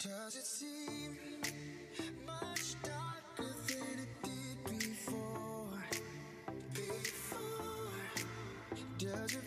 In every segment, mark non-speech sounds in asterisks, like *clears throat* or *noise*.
Does it seem much darker than it did before? Before, does it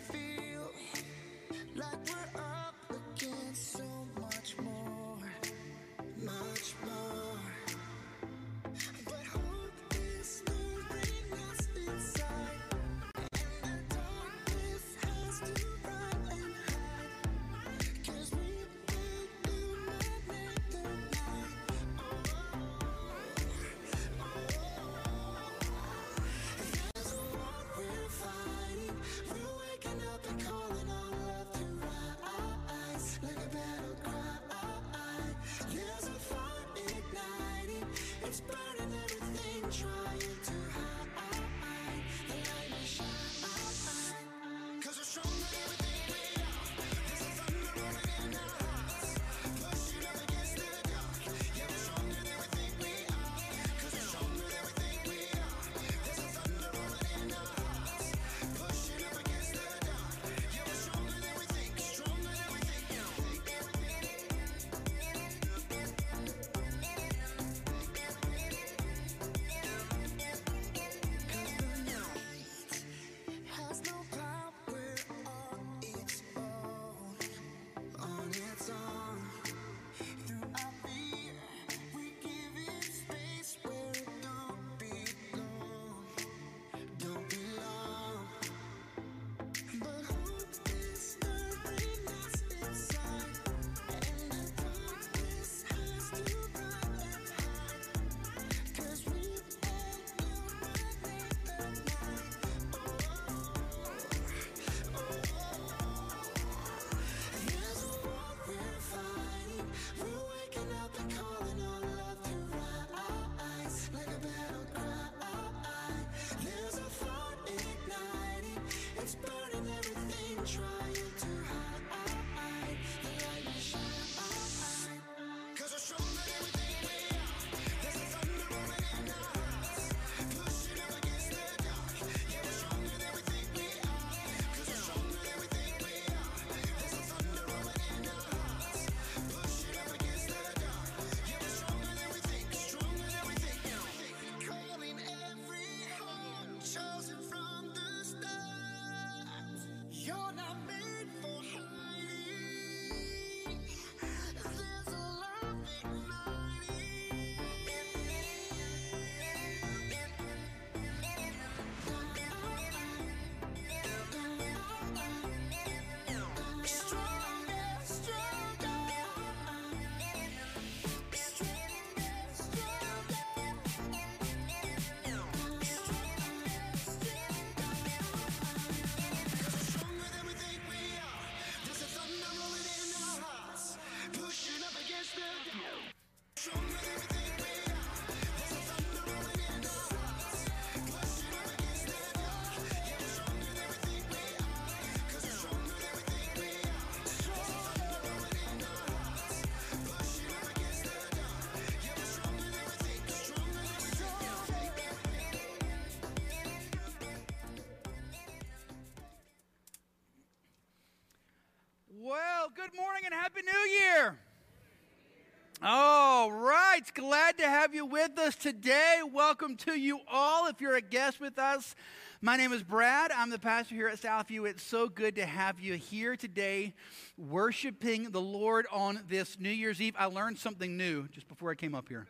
us today. Welcome to you all. If you're a guest with us, my name is Brad. I'm the pastor here at Southview. It's so good to have you here today, worshiping the Lord on this New Year's Eve. I learned something new just before I came up here.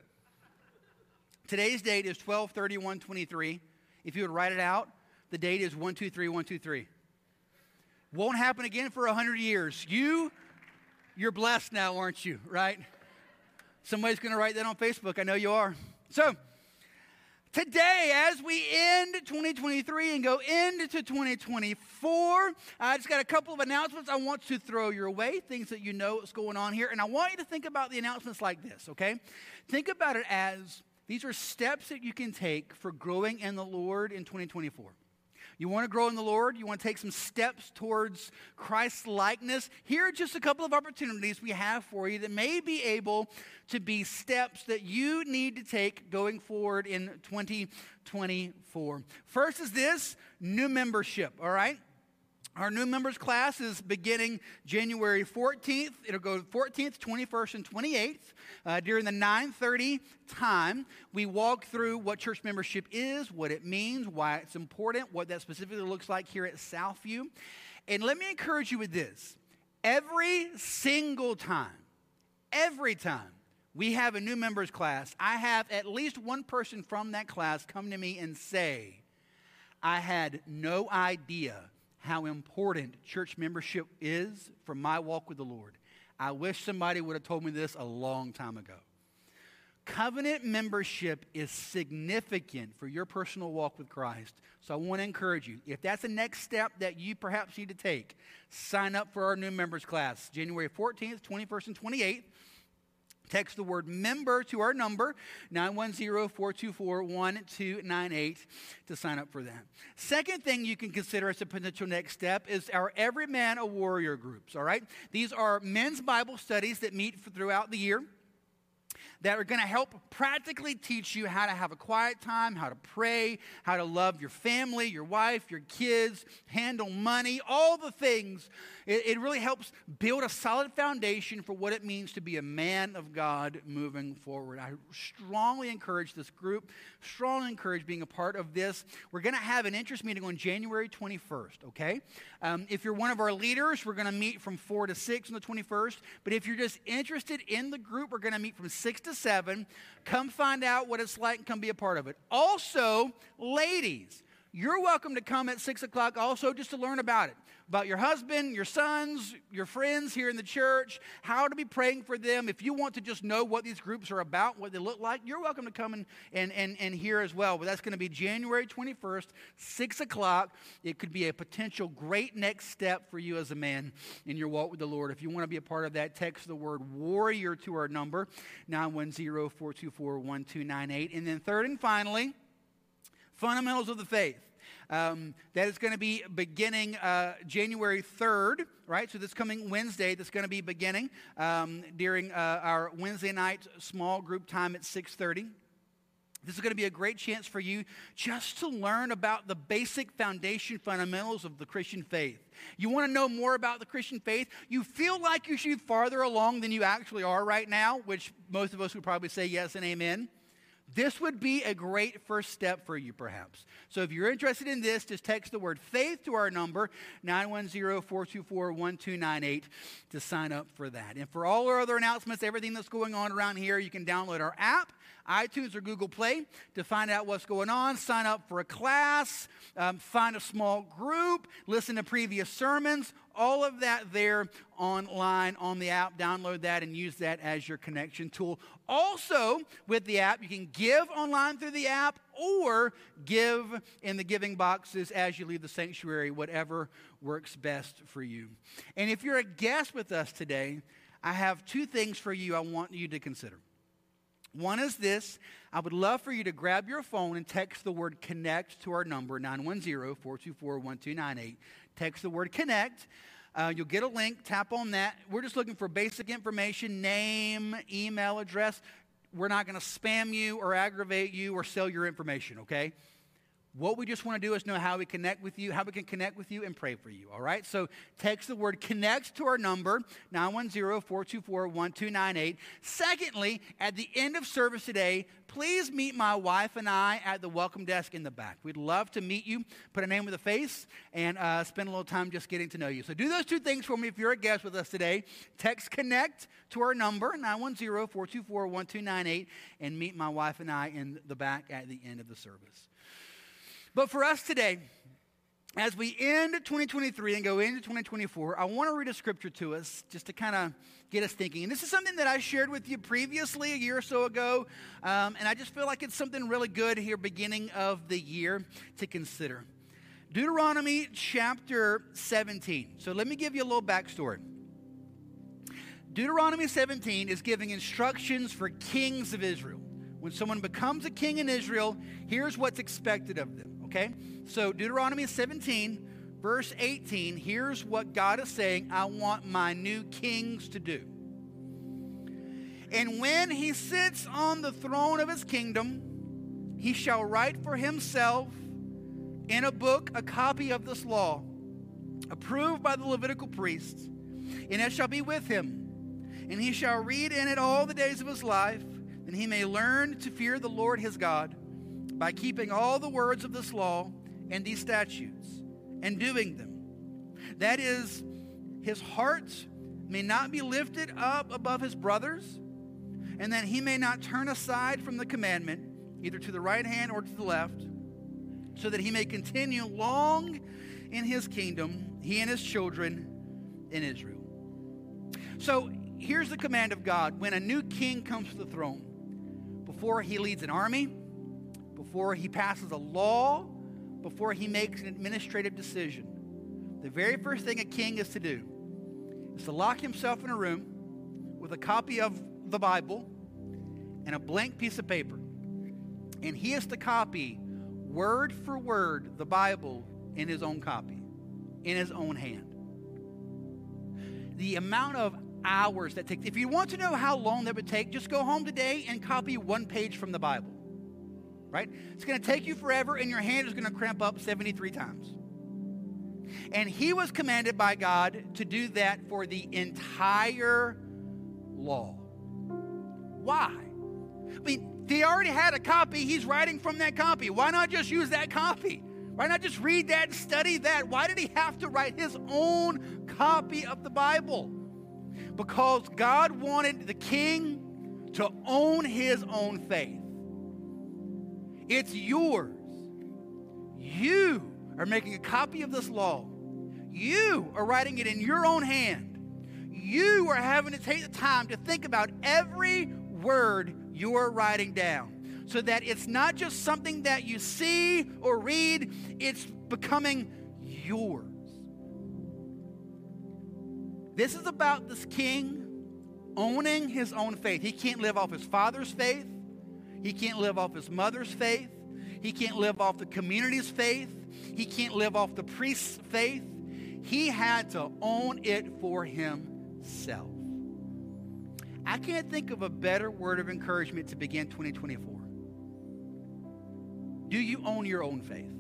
Today's date is 12 31 23. If you would write it out, the date is 123 123. Won't happen again for 100 years. You, you're blessed now, aren't you? Right? Somebody's going to write that on Facebook. I know you are. So, today, as we end 2023 and go into 2024, I just got a couple of announcements I want to throw your way, things that you know what's going on here. And I want you to think about the announcements like this, okay? Think about it as these are steps that you can take for growing in the Lord in 2024. You want to grow in the Lord? You want to take some steps towards Christ's likeness? Here are just a couple of opportunities we have for you that may be able to be steps that you need to take going forward in 2024. First is this new membership, all right? Our new members class is beginning January 14th. It'll go 14th, 21st, and 28th. Uh, during the 9:30 time, we walk through what church membership is, what it means, why it's important, what that specifically looks like here at Southview. And let me encourage you with this: every single time, every time we have a new members class, I have at least one person from that class come to me and say, "I had no idea." How important church membership is for my walk with the Lord. I wish somebody would have told me this a long time ago. Covenant membership is significant for your personal walk with Christ. So I want to encourage you, if that's the next step that you perhaps need to take, sign up for our new members class, January 14th, 21st, and 28th. Text the word member to our number, 910 424 1298, to sign up for that. Second thing you can consider as a potential next step is our Every Man a Warrior groups, all right? These are men's Bible studies that meet throughout the year that are going to help practically teach you how to have a quiet time, how to pray, how to love your family, your wife, your kids, handle money, all the things. It, it, really helps build a solid foundation for what it means to be a man of God moving forward. I strongly encourage this group, strongly encourage being a part of this. We're going to have an interest meeting on January 21st, okay? Um, if you're one of our leaders, we're going to meet from 4 to 6 on the 21st. But if you're just interested in the group, we're going to meet from 6 to 7. Come find out what it's like and come be a part of it. Also, ladies, you're welcome to come at 6 o'clock also just to learn about it about your husband, your sons, your friends here in the church, how to be praying for them. If you want to just know what these groups are about, what they look like, you're welcome to come and, and, and, and hear as well. But that's going to be January 21st, 6 o'clock. It could be a potential great next step for you as a man in your walk with the Lord. If you want to be a part of that, text the word warrior to our number, 910 424 1298. And then, third and finally, fundamentals of the faith. Um, that is going to be beginning uh, January 3rd, right? So this coming Wednesday, that's going to be beginning um, during uh, our Wednesday night small group time at 6:30. This is going to be a great chance for you just to learn about the basic foundation fundamentals of the Christian faith. You want to know more about the Christian faith? You feel like you should be farther along than you actually are right now, which most of us would probably say yes and amen. This would be a great first step for you, perhaps. So if you're interested in this, just text the word faith to our number, 910 424 1298, to sign up for that. And for all our other announcements, everything that's going on around here, you can download our app iTunes or Google Play to find out what's going on, sign up for a class, um, find a small group, listen to previous sermons, all of that there online on the app. Download that and use that as your connection tool. Also, with the app, you can give online through the app or give in the giving boxes as you leave the sanctuary, whatever works best for you. And if you're a guest with us today, I have two things for you I want you to consider. One is this I would love for you to grab your phone and text the word connect to our number, 910 424 1298. Text the word connect. Uh, you'll get a link, tap on that. We're just looking for basic information name, email address. We're not going to spam you or aggravate you or sell your information, okay? What we just want to do is know how we connect with you, how we can connect with you and pray for you, all right? So text the word connect to our number, 910-424-1298. Secondly, at the end of service today, please meet my wife and I at the welcome desk in the back. We'd love to meet you, put a name with a face, and uh, spend a little time just getting to know you. So do those two things for me if you're a guest with us today. Text connect to our number, 910-424-1298, and meet my wife and I in the back at the end of the service. But for us today, as we end 2023 and go into 2024, I want to read a scripture to us just to kind of get us thinking. And this is something that I shared with you previously a year or so ago, um, and I just feel like it's something really good here, beginning of the year, to consider. Deuteronomy chapter 17. So let me give you a little backstory. Deuteronomy 17 is giving instructions for kings of Israel. When someone becomes a king in Israel, here's what's expected of them okay? So, Deuteronomy 17, verse 18, here's what God is saying I want my new kings to do. And when he sits on the throne of his kingdom, he shall write for himself in a book a copy of this law approved by the Levitical priests, and it shall be with him. And he shall read in it all the days of his life, and he may learn to fear the Lord his God by keeping all the words of this law and these statutes and doing them. That is, his heart may not be lifted up above his brothers, and that he may not turn aside from the commandment, either to the right hand or to the left, so that he may continue long in his kingdom, he and his children in Israel. So here's the command of God when a new king comes to the throne, before he leads an army, before he passes a law, before he makes an administrative decision, the very first thing a king is to do is to lock himself in a room with a copy of the Bible and a blank piece of paper. And he has to copy word for word the Bible in his own copy, in his own hand. The amount of hours that takes, if you want to know how long that would take, just go home today and copy one page from the Bible. Right? It's going to take you forever, and your hand is going to cramp up 73 times. And he was commanded by God to do that for the entire law. Why? I mean, he already had a copy. He's writing from that copy. Why not just use that copy? Why not just read that and study that? Why did he have to write his own copy of the Bible? Because God wanted the king to own his own faith. It's yours. You are making a copy of this law. You are writing it in your own hand. You are having to take the time to think about every word you're writing down so that it's not just something that you see or read, it's becoming yours. This is about this king owning his own faith. He can't live off his father's faith, he can't live off his mother's faith, he can't live off the community's faith, he can't live off the priest's faith. He had to own it for himself. I can't think of a better word of encouragement to begin 2024. Do you own your own faith?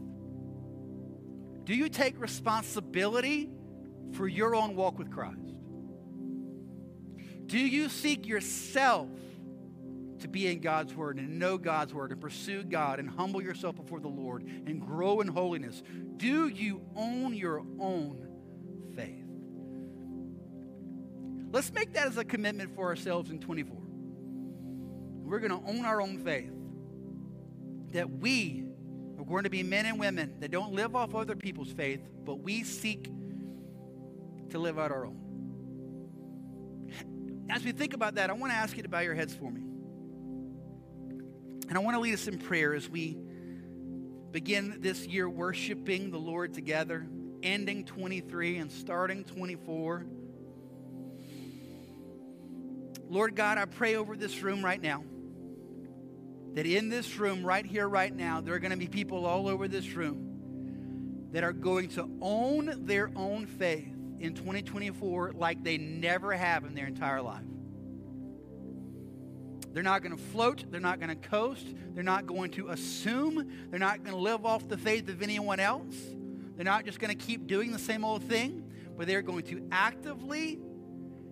Do you take responsibility for your own walk with Christ? Do you seek yourself to be in God's Word and know God's Word and pursue God and humble yourself before the Lord and grow in holiness? Do you own your own faith? Let's make that as a commitment for ourselves in 24. We're going to own our own faith. That we are going to be men and women that don't live off other people's faith, but we seek to live out our own. As we think about that, I want to ask you to bow your heads for me. And I want to lead us in prayer as we begin this year worshiping the Lord together, ending 23 and starting 24. Lord God, I pray over this room right now that in this room, right here, right now, there are going to be people all over this room that are going to own their own faith in 2024 like they never have in their entire life. They're not going to float. They're not going to coast. They're not going to assume. They're not going to live off the faith of anyone else. They're not just going to keep doing the same old thing, but they're going to actively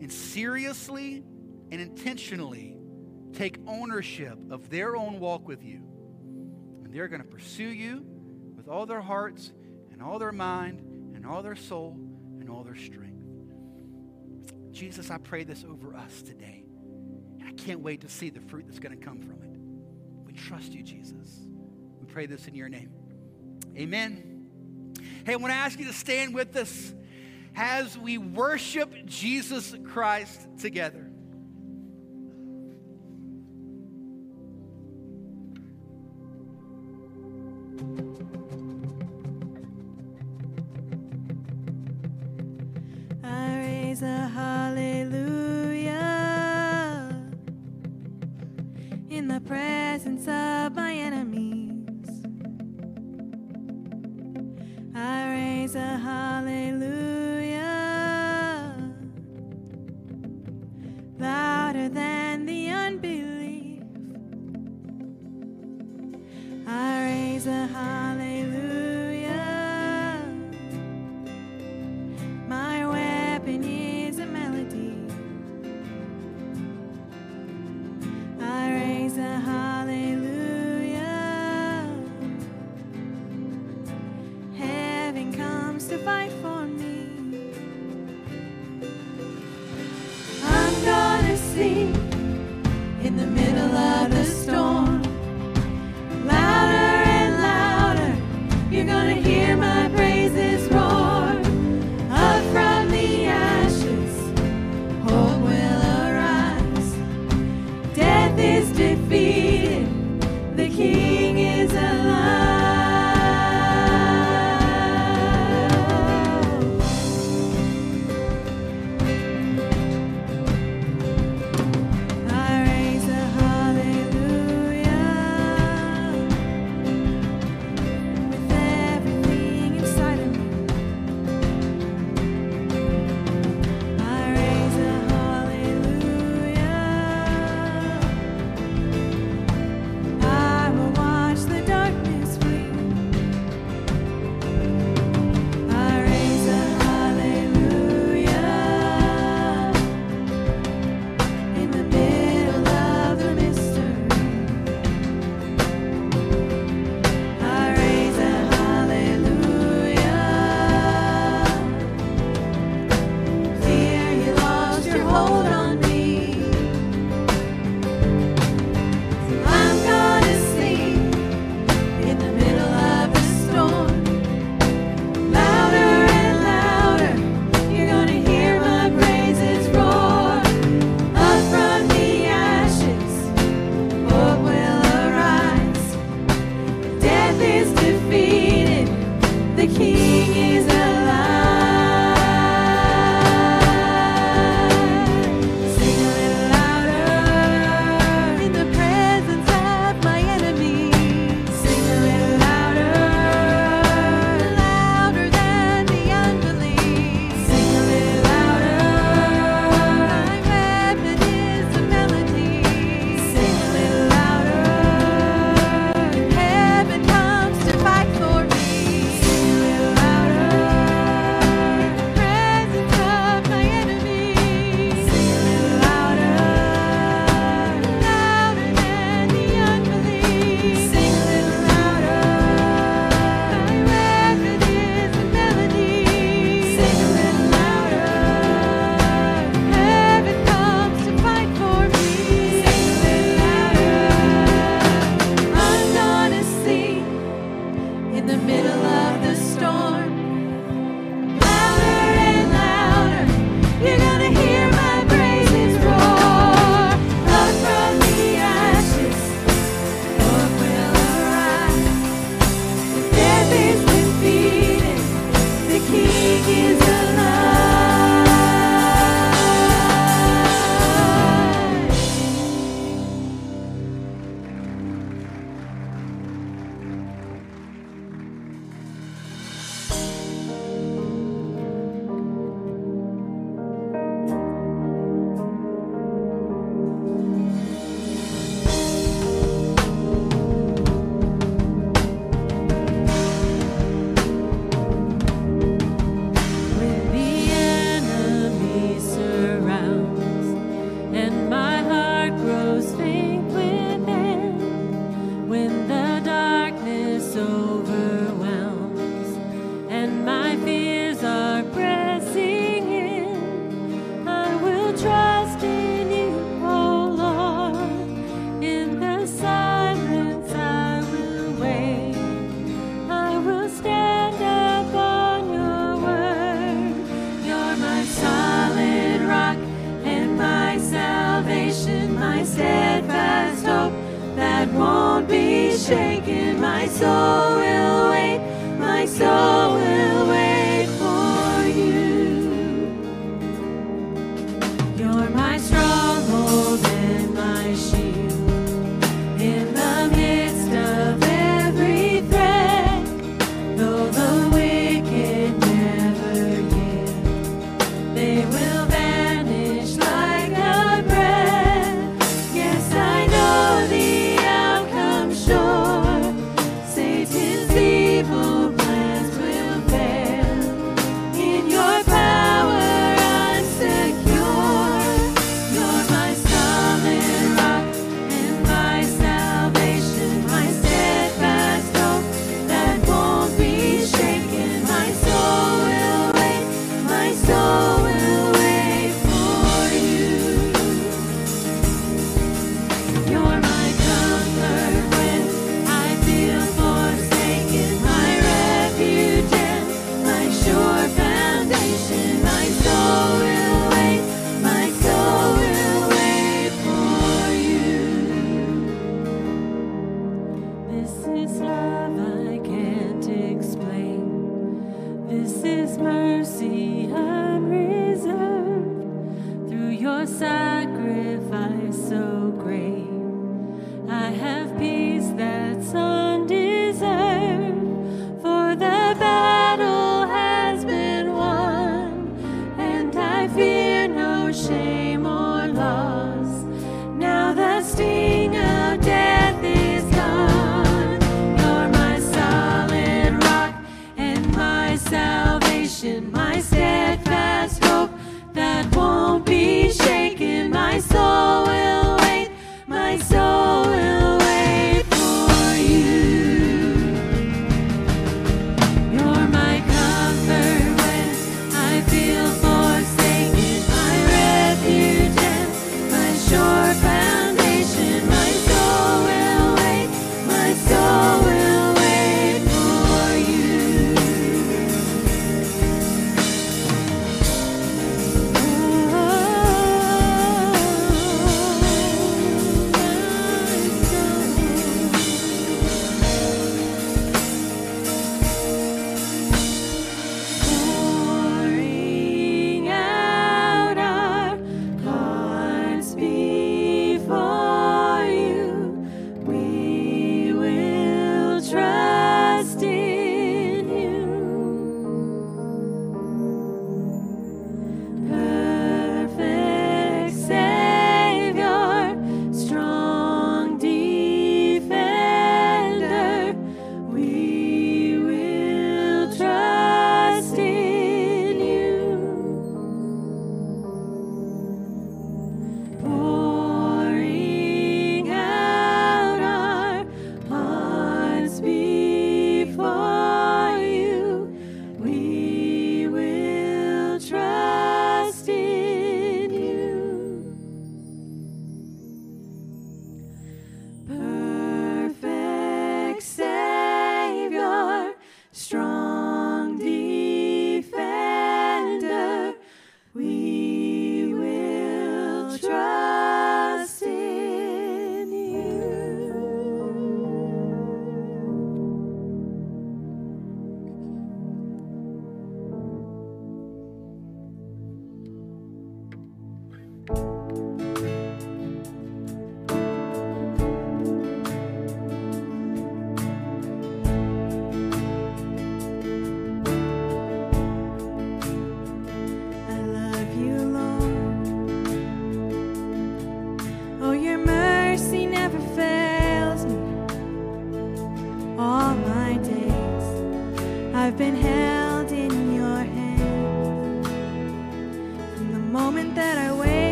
and seriously and intentionally take ownership of their own walk with you. And they're going to pursue you with all their hearts and all their mind and all their soul and all their strength. Jesus, I pray this over us today. I can't wait to see the fruit that's going to come from it. We trust you, Jesus. We pray this in your name. Amen. Hey, I want to ask you to stand with us as we worship Jesus Christ together.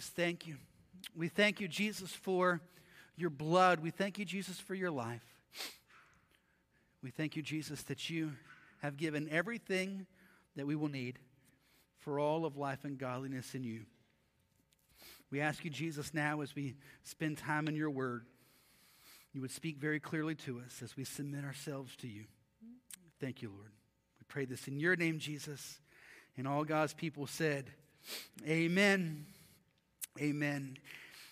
just thank you. We thank you, Jesus, for your blood. We thank you, Jesus, for your life. We thank you, Jesus, that you have given everything that we will need for all of life and godliness in you. We ask you, Jesus, now as we spend time in your word, you would speak very clearly to us as we submit ourselves to you. Thank you, Lord. We pray this in your name, Jesus. And all God's people said, Amen. Amen.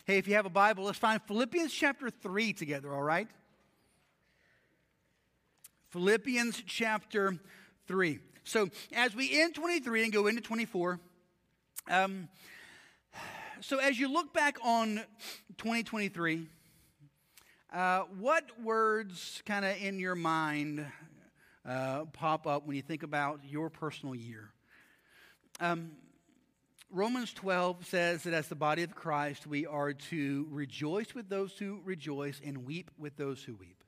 Hey, if you have a Bible, let's find Philippians chapter 3 together, all right? Philippians chapter 3. So, as we end 23 and go into 24, um, so as you look back on 2023, uh, what words kind of in your mind uh, pop up when you think about your personal year? Um, Romans 12 says that as the body of Christ, we are to rejoice with those who rejoice and weep with those who weep.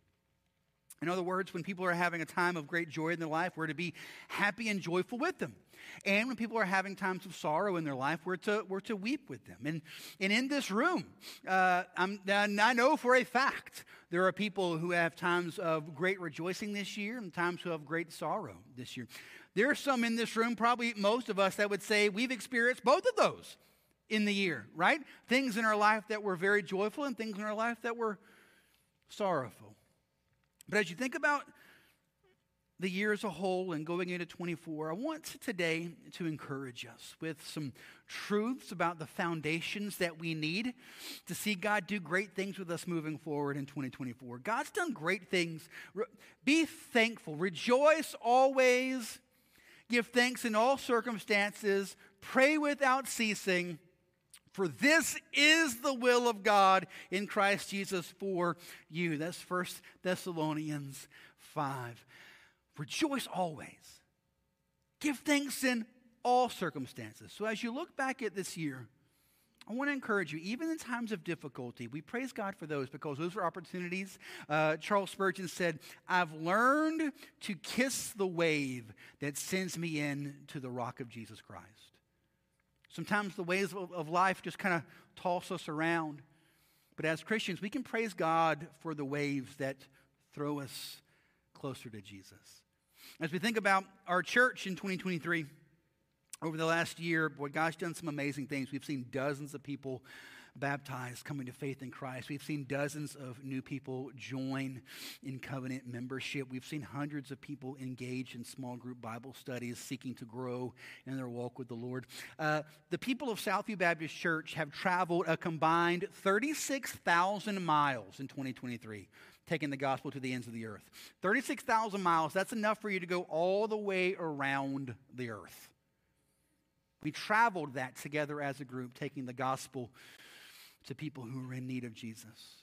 In other words, when people are having a time of great joy in their life, we're to be happy and joyful with them. And when people are having times of sorrow in their life, we're to, we're to weep with them. And, and in this room, uh, i know for a fact there are people who have times of great rejoicing this year and times who have great sorrow this year. There are some in this room, probably most of us, that would say we've experienced both of those in the year, right? Things in our life that were very joyful and things in our life that were sorrowful. But as you think about the year as a whole and going into 24, I want today to encourage us with some truths about the foundations that we need to see God do great things with us moving forward in 2024. God's done great things. Be thankful, rejoice always, give thanks in all circumstances, pray without ceasing. For this is the will of God in Christ Jesus for you. That's First Thessalonians 5. Rejoice always. Give thanks in all circumstances. So as you look back at this year, I want to encourage you, even in times of difficulty, we praise God for those because those are opportunities. Uh, Charles Spurgeon said, I've learned to kiss the wave that sends me in to the rock of Jesus Christ. Sometimes the waves of, of life just kind of toss us around. But as Christians, we can praise God for the waves that throw us closer to Jesus. As we think about our church in 2023, over the last year, boy, God's done some amazing things. We've seen dozens of people baptized, coming to faith in Christ. We've seen dozens of new people join in covenant membership. We've seen hundreds of people engaged in small group Bible studies, seeking to grow in their walk with the Lord. Uh, the people of Southview Baptist Church have traveled a combined 36,000 miles in 2023 taking the gospel to the ends of the earth. 36,000 miles, that's enough for you to go all the way around the earth. We traveled that together as a group, taking the gospel to people who are in need of Jesus.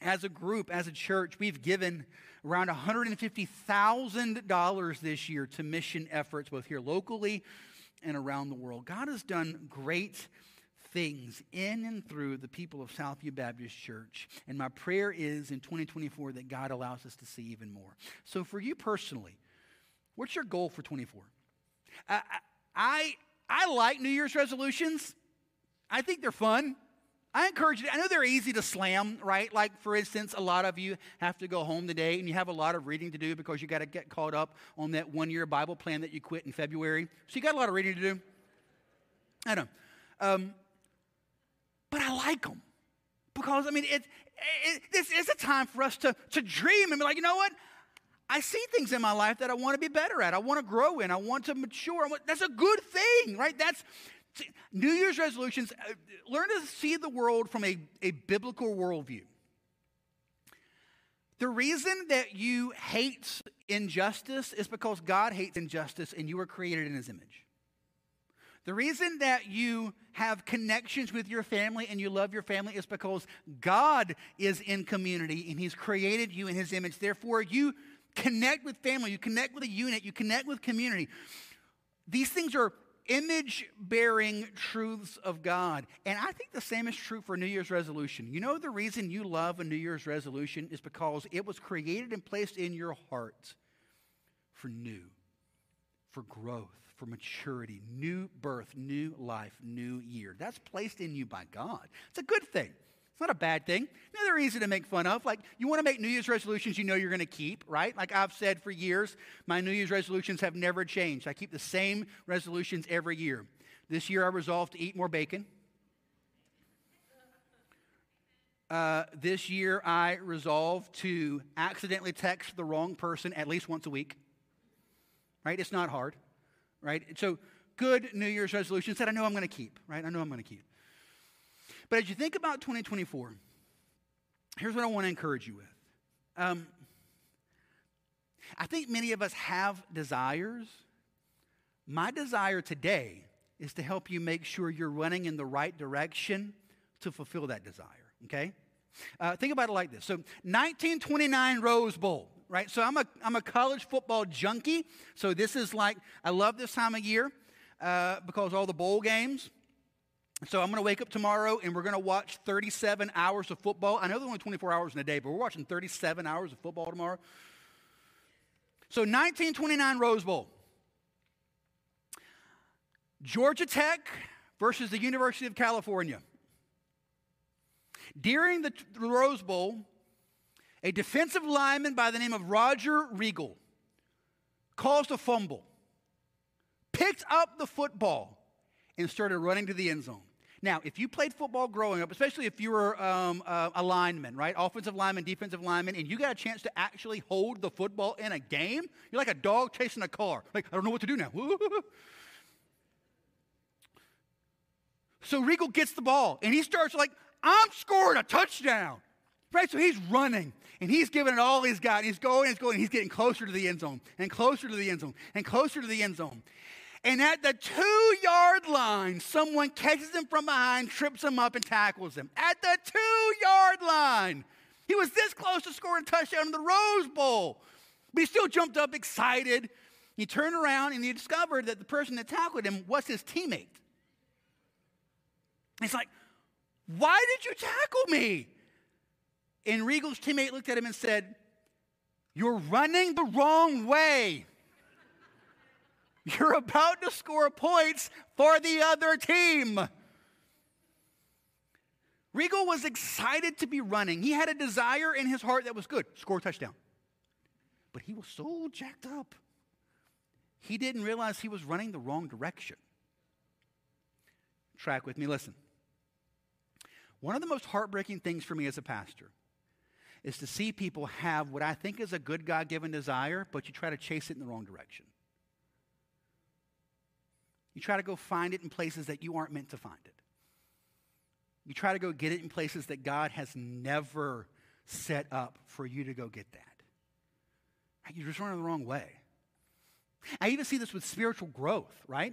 As a group, as a church, we've given around $150,000 this year to mission efforts, both here locally and around the world. God has done great things in and through the people of Southview Baptist Church. And my prayer is in 2024 that God allows us to see even more. So, for you personally, what's your goal for 24? I, I, I I like New Year's resolutions, I think they're fun. I encourage you, I know they're easy to slam, right? Like, for instance, a lot of you have to go home today and you have a lot of reading to do because you got to get caught up on that one year Bible plan that you quit in February. So you got a lot of reading to do. I know. Um, but I like them because, I mean, it, it, this is a time for us to, to dream and be like, you know what? I see things in my life that I want to be better at. I want to grow in. I want to mature. that's a good thing, right? That's New Year's resolutions, uh, learn to see the world from a, a biblical worldview. The reason that you hate injustice is because God hates injustice and you were created in his image. The reason that you have connections with your family and you love your family is because God is in community and he's created you in his image. Therefore, you connect with family, you connect with a unit, you connect with community. These things are image bearing truths of God. And I think the same is true for New Year's resolution. You know, the reason you love a New Year's resolution is because it was created and placed in your heart for new, for growth, for maturity, new birth, new life, new year. That's placed in you by God. It's a good thing. It's not a bad thing. Another easy to make fun of. Like, you want to make New Year's resolutions you know you're going to keep, right? Like I've said for years, my New Year's resolutions have never changed. I keep the same resolutions every year. This year, I resolved to eat more bacon. Uh, this year, I resolved to accidentally text the wrong person at least once a week. Right? It's not hard right? So good New Year's resolutions that I know I'm going to keep, right? I know I'm going to keep. But as you think about 2024, here's what I want to encourage you with. Um, I think many of us have desires. My desire today is to help you make sure you're running in the right direction to fulfill that desire, okay? Uh, think about it like this. So, 1929 Rose Bowl, right? So, I'm a, I'm a college football junkie. So, this is like, I love this time of year uh, because all the bowl games. So, I'm going to wake up tomorrow and we're going to watch 37 hours of football. I know there's only 24 hours in a day, but we're watching 37 hours of football tomorrow. So, 1929 Rose Bowl. Georgia Tech versus the University of California. During the, Rose Bowl, a defensive lineman by the name of Roger Regal caused a fumble, picked up the football, and started running to the end zone. Now, if you played football growing up, especially if you were um, uh, a lineman, right? Offensive lineman, defensive lineman, and you got a chance to actually hold the football in a game, you're like a dog chasing a car. Like, I don't know what to do now. *laughs* so Regal gets the ball, and he starts like, I'm scoring a touchdown. Right? So he's running and he's giving it all he's got. He's going, he's going, he's getting closer to the end zone and closer to the end zone and closer to the end zone. And at the two yard line, someone catches him from behind, trips him up, and tackles him. At the two yard line. He was this close to scoring a touchdown in the Rose Bowl. But he still jumped up excited. He turned around and he discovered that the person that tackled him was his teammate. He's like, Why did you tackle me? And Regal's teammate looked at him and said, You're running the wrong way. You're about to score points for the other team. Regal was excited to be running. He had a desire in his heart that was good score a touchdown. But he was so jacked up, he didn't realize he was running the wrong direction. Track with me, listen. One of the most heartbreaking things for me as a pastor is to see people have what I think is a good God given desire, but you try to chase it in the wrong direction. You try to go find it in places that you aren't meant to find it. You try to go get it in places that God has never set up for you to go get that. You're just running the wrong way. I even see this with spiritual growth, right?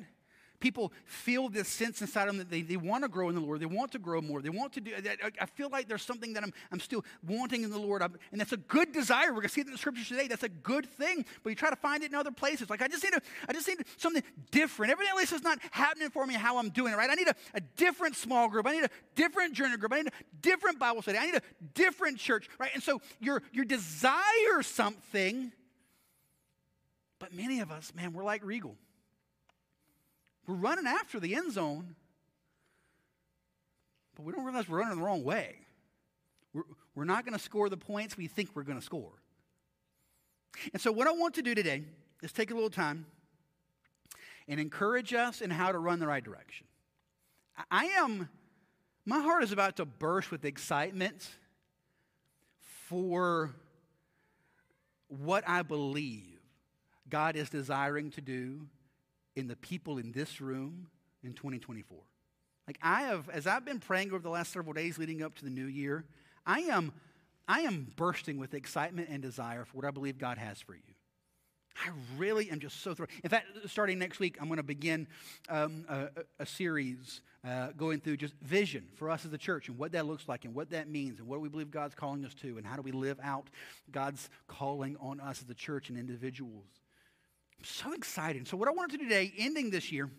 People feel this sense inside them that they, they want to grow in the Lord. They want to grow more. They want to do, I, feel like there's something that I'm, I'm still wanting in the Lord. I'm, and that's a good desire. We're going to see it in the scriptures today. That's a good thing. But you try to find it in other places. Like, I just need, a, I just need something different. Everything else is not happening for me how I'm doing it, right? I need a, a different small group. I need a different journey group. I need a different Bible study. I need a different church, right? And so your, your desire something, but many of us, man, we're like Regal. We're running after the end zone, but we don't realize we're running the wrong way. We're, we're not going to score the points we think we're going to score. And so, what I want to do today is take a little time and encourage us in how to run the right direction. I am, my heart is about to burst with excitement for what I believe God is desiring to do in the people in this room in 2024. Like I have, as I've been praying over the last several days leading up to the new year, I am, I am bursting with excitement and desire for what I believe God has for you. I really am just so thrilled. In fact, starting next week, I'm going to begin um, a, a, series uh, going through just vision for us as a church and what that looks like and what that means and what we believe God's calling us to and how do we live out God's calling on us as a church and individuals. So excited. So, what I want to do today, ending this year,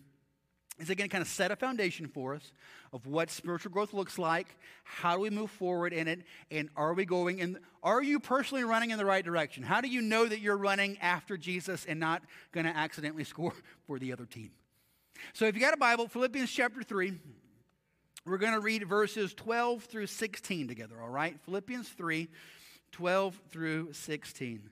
is again kind of set a foundation for us of what spiritual growth looks like, how do we move forward in it, and are we going and are you personally running in the right direction? How do you know that you're running after Jesus and not going to accidentally score *laughs* for the other team? So, if you got a Bible, Philippians chapter 3, we're going to read verses 12 through 16 together, all right? Philippians 3, 12 through 16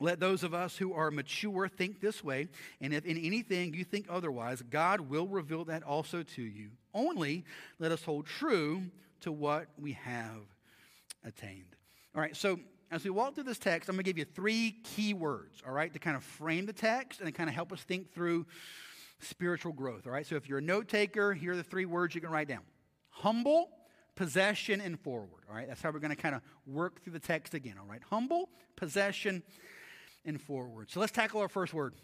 Let those of us who are mature think this way, and if in anything you think otherwise, God will reveal that also to you. Only let us hold true to what we have attained. All right, so as we walk through this text, I'm going to give you three key words, all right, to kind of frame the text and to kind of help us think through spiritual growth, all right? So if you're a note taker, here are the three words you can write down humble, possession, and forward, all right? That's how we're going to kind of work through the text again, all right? Humble, possession, and forward. So let's tackle our first word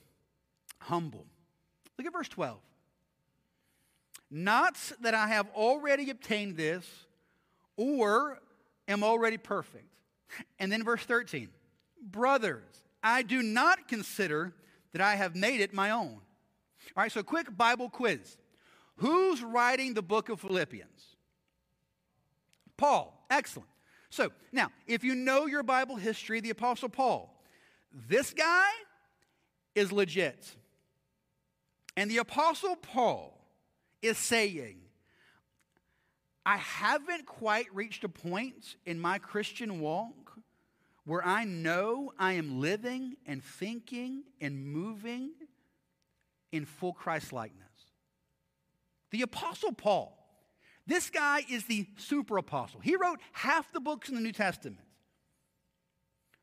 humble. Look at verse 12. Not that I have already obtained this or am already perfect. And then verse 13. Brothers, I do not consider that I have made it my own. All right, so quick Bible quiz. Who's writing the book of Philippians? Paul. Excellent. So now, if you know your Bible history, the Apostle Paul, this guy is legit. And the Apostle Paul is saying, I haven't quite reached a point in my Christian walk where I know I am living and thinking and moving in full Christ likeness. The Apostle Paul, this guy is the super apostle. He wrote half the books in the New Testament.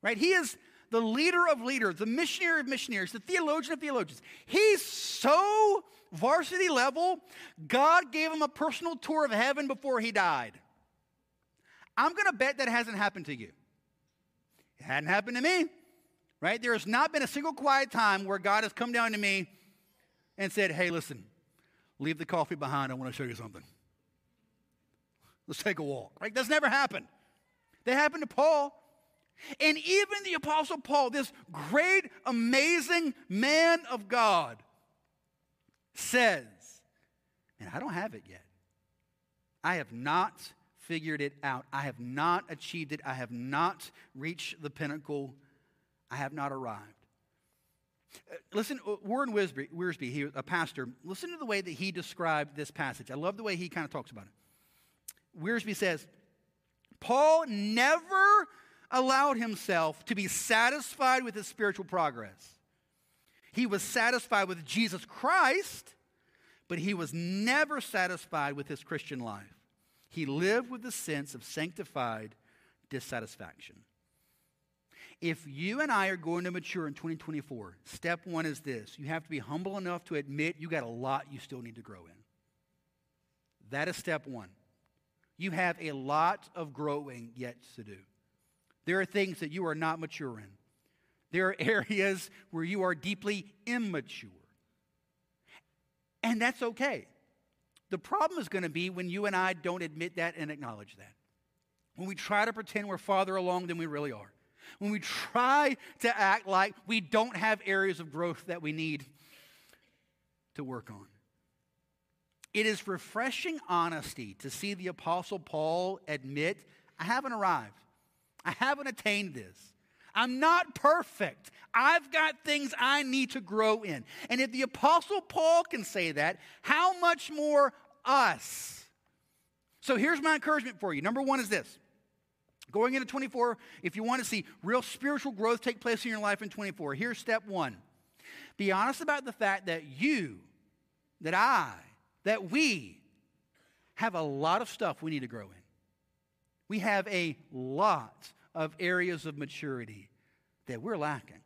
Right? He is the leader of leaders, the missionary of missionaries, the theologian of theologians. He's so varsity level, God gave him a personal tour of heaven before he died. I'm going to bet that hasn't happened to you. It hadn't happened to me, right? There has not been a single quiet time where God has come down to me and said, Hey, listen, leave the coffee behind. I want to show you something. Let's take a walk. Right? That's never happened. That happened to Paul. And even the Apostle Paul, this great, amazing man of God, says, and I don't have it yet. I have not figured it out. I have not achieved it. I have not reached the pinnacle. I have not arrived. Uh, listen, uh, Warren Wiersbe, he was a pastor, listen to the way that he described this passage. I love the way he kind of talks about it. Wiersbe says, Paul never allowed himself to be satisfied with his spiritual progress. He was satisfied with Jesus Christ, but he was never satisfied with his Christian life. He lived with a sense of sanctified dissatisfaction. If you and I are going to mature in 2024, step one is this you have to be humble enough to admit you got a lot you still need to grow in. That is step one. You have a lot of growing yet to do. There are things that you are not mature in. There are *laughs* areas where you are deeply immature. And that's okay. The problem is going to be when you and I don't admit that and acknowledge that. When we try to pretend we're farther along than we really are. When we try to act like we don't have areas of growth that we need to work on. It is refreshing honesty to see the Apostle Paul admit, I haven't arrived. I haven't attained this. I'm not perfect. I've got things I need to grow in. And if the Apostle Paul can say that, how much more us? So here's my encouragement for you. Number one is this going into 24, if you want to see real spiritual growth take place in your life in 24, here's step one be honest about the fact that you, that I, that we have a lot of stuff we need to grow in. We have a lot of areas of maturity that we're lacking.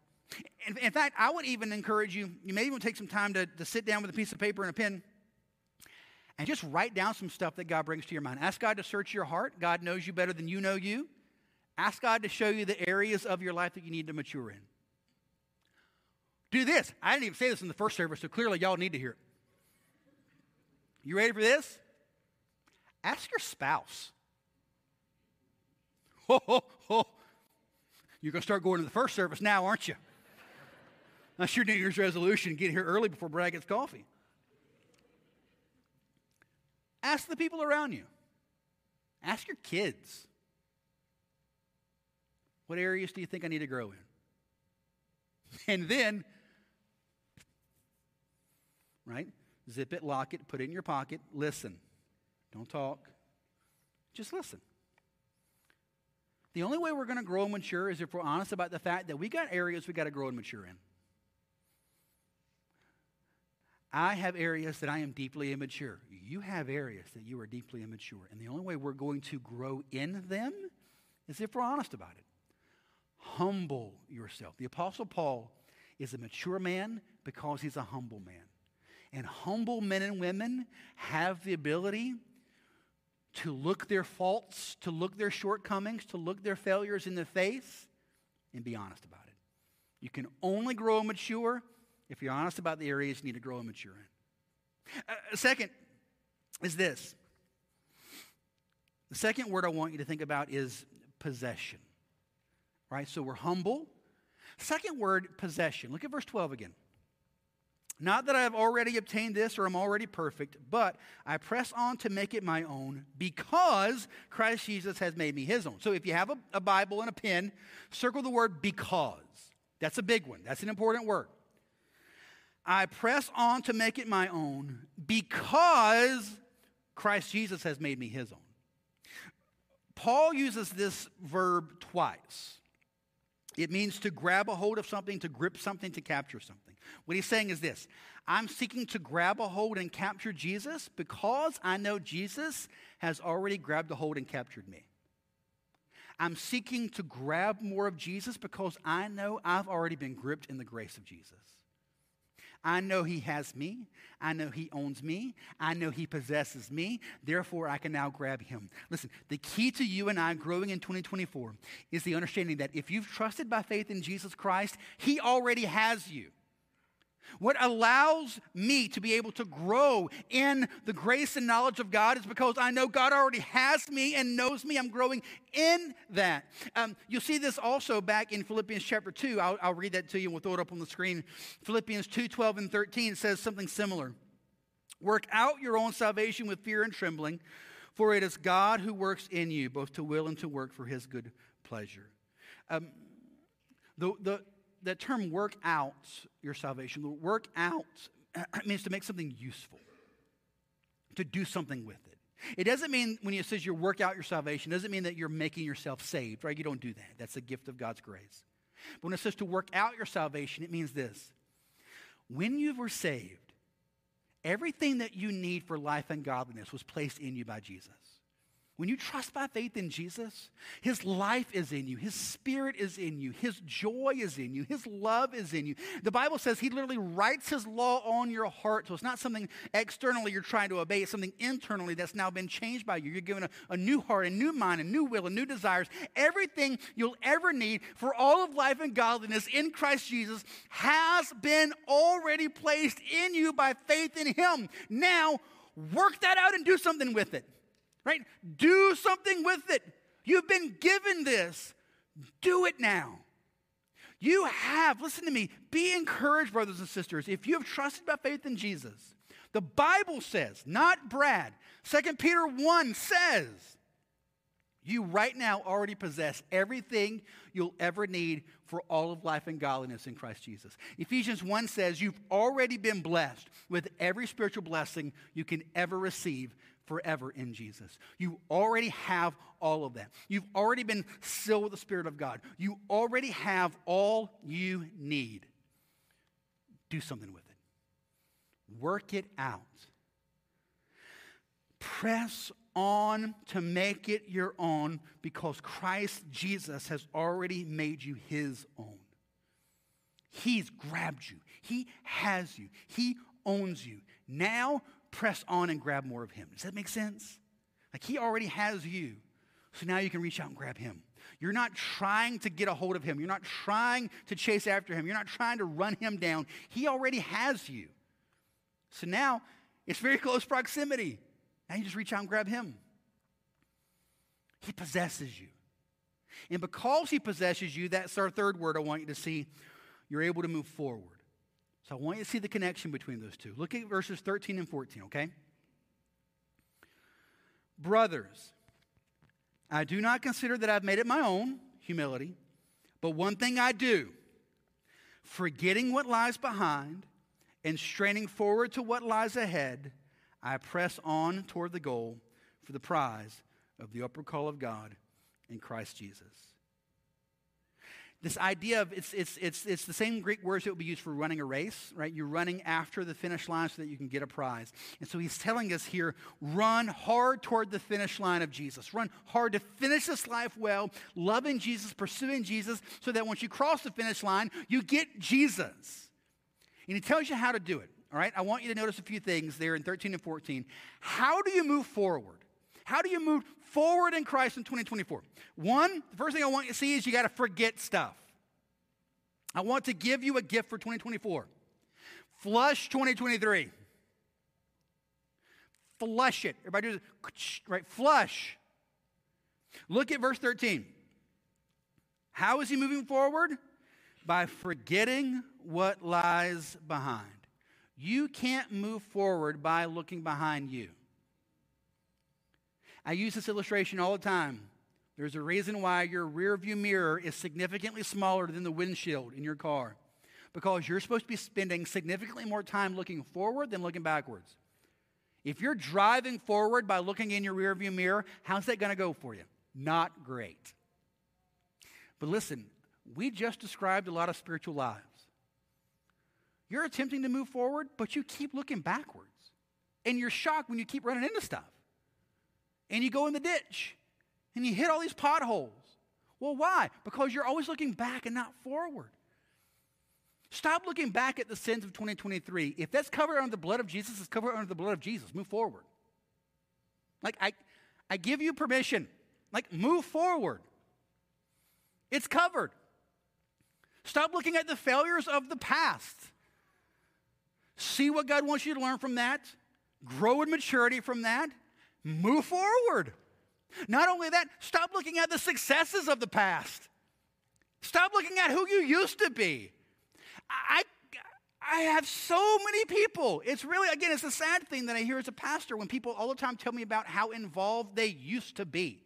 In, in, fact, I would even encourage you, you may even take some time to, to sit down with a piece of paper and a pen and just write down some stuff that God brings to your mind. Ask God to search your heart. God knows you better than you know you. Ask God to show you the areas of your life that you need to mature in. Do this. I didn't even say this in the first service, so clearly y'all need to hear it. You ready for this? Ask your spouse. Ho, ho, ho. You're going to start going to the first service now, aren't you? That's your New Year's resolution. Get here early before Brad gets coffee. Ask the people around you. Ask your kids. What areas do you think I need to grow in? And then, right? Zip it, lock it, put it in your pocket. Listen. Don't talk. Just listen. The only way we're going to grow and mature is if we're honest about the fact that we got areas we got to grow and mature in. I have areas that I am deeply immature. You have areas that you are deeply immature. And the only way we're going to grow in them is if we're honest about it. Humble yourself. The Apostle Paul is a mature man because he's a humble man. And humble men and women have the ability to look their faults, to look their shortcomings, to look their failures in the face and be honest about it. You can only grow and mature if you're honest about the areas you need to grow and mature in. Uh, second is this. The second word I want you to think about is possession. Right? So we're humble. Second word, possession. Look at verse 12 again. Not that I have already obtained this or I am already perfect, but I press on to make it my own because Christ Jesus has made me his own. So if you have a, a Bible and a pen, circle the word because. That's a big one. That's an important word. I press on to make it my own because Christ Jesus has made me his own. Paul uses this verb twice. It means to grab a hold of something, to grip something, to capture something. What he's saying is this I'm seeking to grab a hold and capture Jesus because I know Jesus has already grabbed a hold and captured me. I'm seeking to grab more of Jesus because I know I've already been gripped in the grace of Jesus. I know he has me. I know he owns me. I know he possesses me. Therefore, I can now grab him. Listen, the key to you and I growing in 2024 is the understanding that if you've trusted by faith in Jesus Christ, he already has you. What allows me to be able to grow in the grace and knowledge of God is because I know God already has me and knows me. I'm growing in that. Um, you'll see this also back in Philippians chapter 2. I'll, I'll read that to you and we'll throw it up on the screen. Philippians 2 12 and 13 says something similar. Work out your own salvation with fear and trembling, for it is God who works in you, both to will and to work for his good pleasure. Um, the, the, that term work out your salvation, the work out *clears throat* means to make something useful, to do something with it. It doesn't mean when it says you work out your salvation, doesn't mean that you're making yourself saved, right? You don't do that. That's a gift of God's grace. But when it says to work out your salvation, it means this. When you were saved, everything that you need for life and godliness was placed in you by Jesus. When you trust by faith in Jesus, His life is in you, His Spirit is in you, His joy is in you, His love is in you. The Bible says He literally writes His law on your heart. So it's not something externally you're trying to obey, it's something internally that's now been changed by you. You're given a, a new heart, a new mind, a new will, a new desires. Everything you'll ever need for all of life and godliness in Christ Jesus has been already placed in you by faith in Him. Now, work that out and do something with it right? Do something with it. You've been given this. Do it now. You have, listen to me, be encouraged, brothers and sisters. If you have trusted by faith in Jesus, the Bible says, not Brad, 2 Peter 1 says, you right now already possess everything you'll ever need for all of life and godliness in Christ Jesus. Ephesians 1 says you've already been blessed with every spiritual blessing you can ever receive forever in Jesus. You already have all of that. You've already been sealed with the Spirit of God. You already have all you need. Do something with it, work it out. Press on to make it your own because Christ Jesus has already made you his own. He's grabbed you, He has you, He owns you. Now press on and grab more of Him. Does that make sense? Like He already has you. So now you can reach out and grab Him. You're not trying to get a hold of Him. You're not trying to chase after Him. You're not trying to run Him down. He already has you. So now it's very close proximity. Now you just reach out and grab Him. He possesses you. And because He possesses you, that's our third word I want you to see. You're able to move forward. So I want you to see the connection between those two. Look at verses 13 and 14, okay? Brothers, I do not consider that I've made it my own, humility, but one thing I do, forgetting what lies behind and straining forward to what lies ahead, I press on toward the goal for the prize of the upper call of God in Christ Jesus. This idea of it's, it's, it's, it's the same Greek words that would be used for running a race, right? You're running after the finish line so that you can get a prize. And so he's telling us here run hard toward the finish line of Jesus. Run hard to finish this life well, loving Jesus, pursuing Jesus, so that once you cross the finish line, you get Jesus. And he tells you how to do it. All right, I want you to notice a few things there in 13 and 14. How do you move forward? How do you move forward in Christ in 2024? One, the first thing I want you to see is you got to forget stuff. I want to give you a gift for 2024. Flush 2023. Flush it. Everybody do this. Right? Flush. Look at verse 13. How is he moving forward? By forgetting what lies behind. You can't move forward by looking behind you. I use this illustration all the time. There's a reason why your rear view mirror is significantly smaller than the windshield in your car. Because you're supposed to be spending significantly more time looking forward than looking backwards. If you're driving forward by looking in your rear view mirror, how's that going to go for you? Not great. But listen, we just described a lot of spiritual lives. You're attempting to move forward, but you keep looking backwards. And you're shocked when you keep running into stuff. And you go in the ditch and you hit all these potholes. Well, why? Because you're always looking back and not forward. Stop looking back at the sins of 2023. If that's covered under the blood of Jesus, it's covered under the blood of Jesus. Move forward. Like, I, I give you permission. Like, move forward. It's covered. Stop looking at the failures of the past. See what God wants you to learn from that. Grow in maturity from that. Move forward. Not only that, stop looking at the successes of the past. Stop looking at who you used to be. I, I have so many people. It's really, again, it's a sad thing that I hear as a pastor when people all the time tell me about how involved they used to be,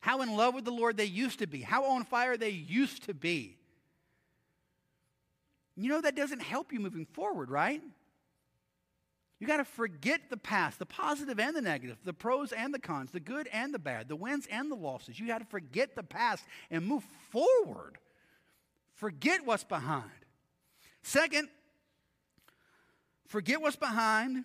how in love with the Lord they used to be, how on fire they used to be. You know, that doesn't help you moving forward, right? You got to forget the past, the positive and the negative, the pros and the cons, the good and the bad, the wins and the losses. You got to forget the past and move forward. Forget what's behind. Second, forget what's behind,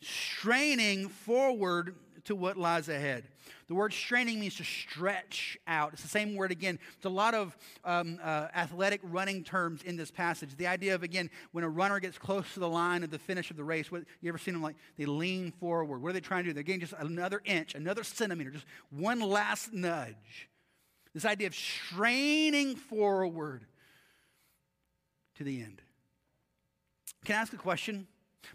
straining forward to what lies ahead. The word straining means to stretch out. It's the same word again. It's a lot of um, uh, athletic running terms in this passage. The idea of, again, when a runner gets close to the line of the finish of the race, what, you ever seen them like they lean forward? What are they trying to do? They're getting just another inch, another centimeter, just one last nudge. This idea of straining forward to the end. Can I ask a question?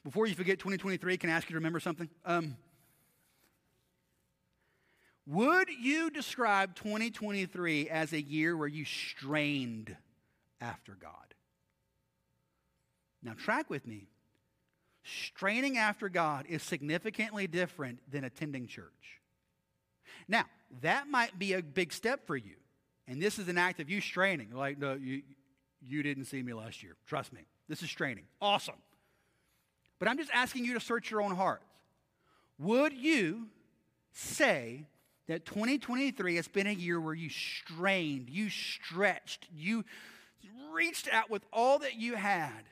Before you forget 2023, can I ask you to remember something? Um, would you describe 2023 as a year where you strained after God? Now, track with me. Straining after God is significantly different than attending church. Now, that might be a big step for you. And this is an act of you straining. Like, no, you, you didn't see me last year. Trust me. This is straining. Awesome. But I'm just asking you to search your own hearts. Would you say that 2023 has been a year where you strained, you stretched, you reached out with all that you had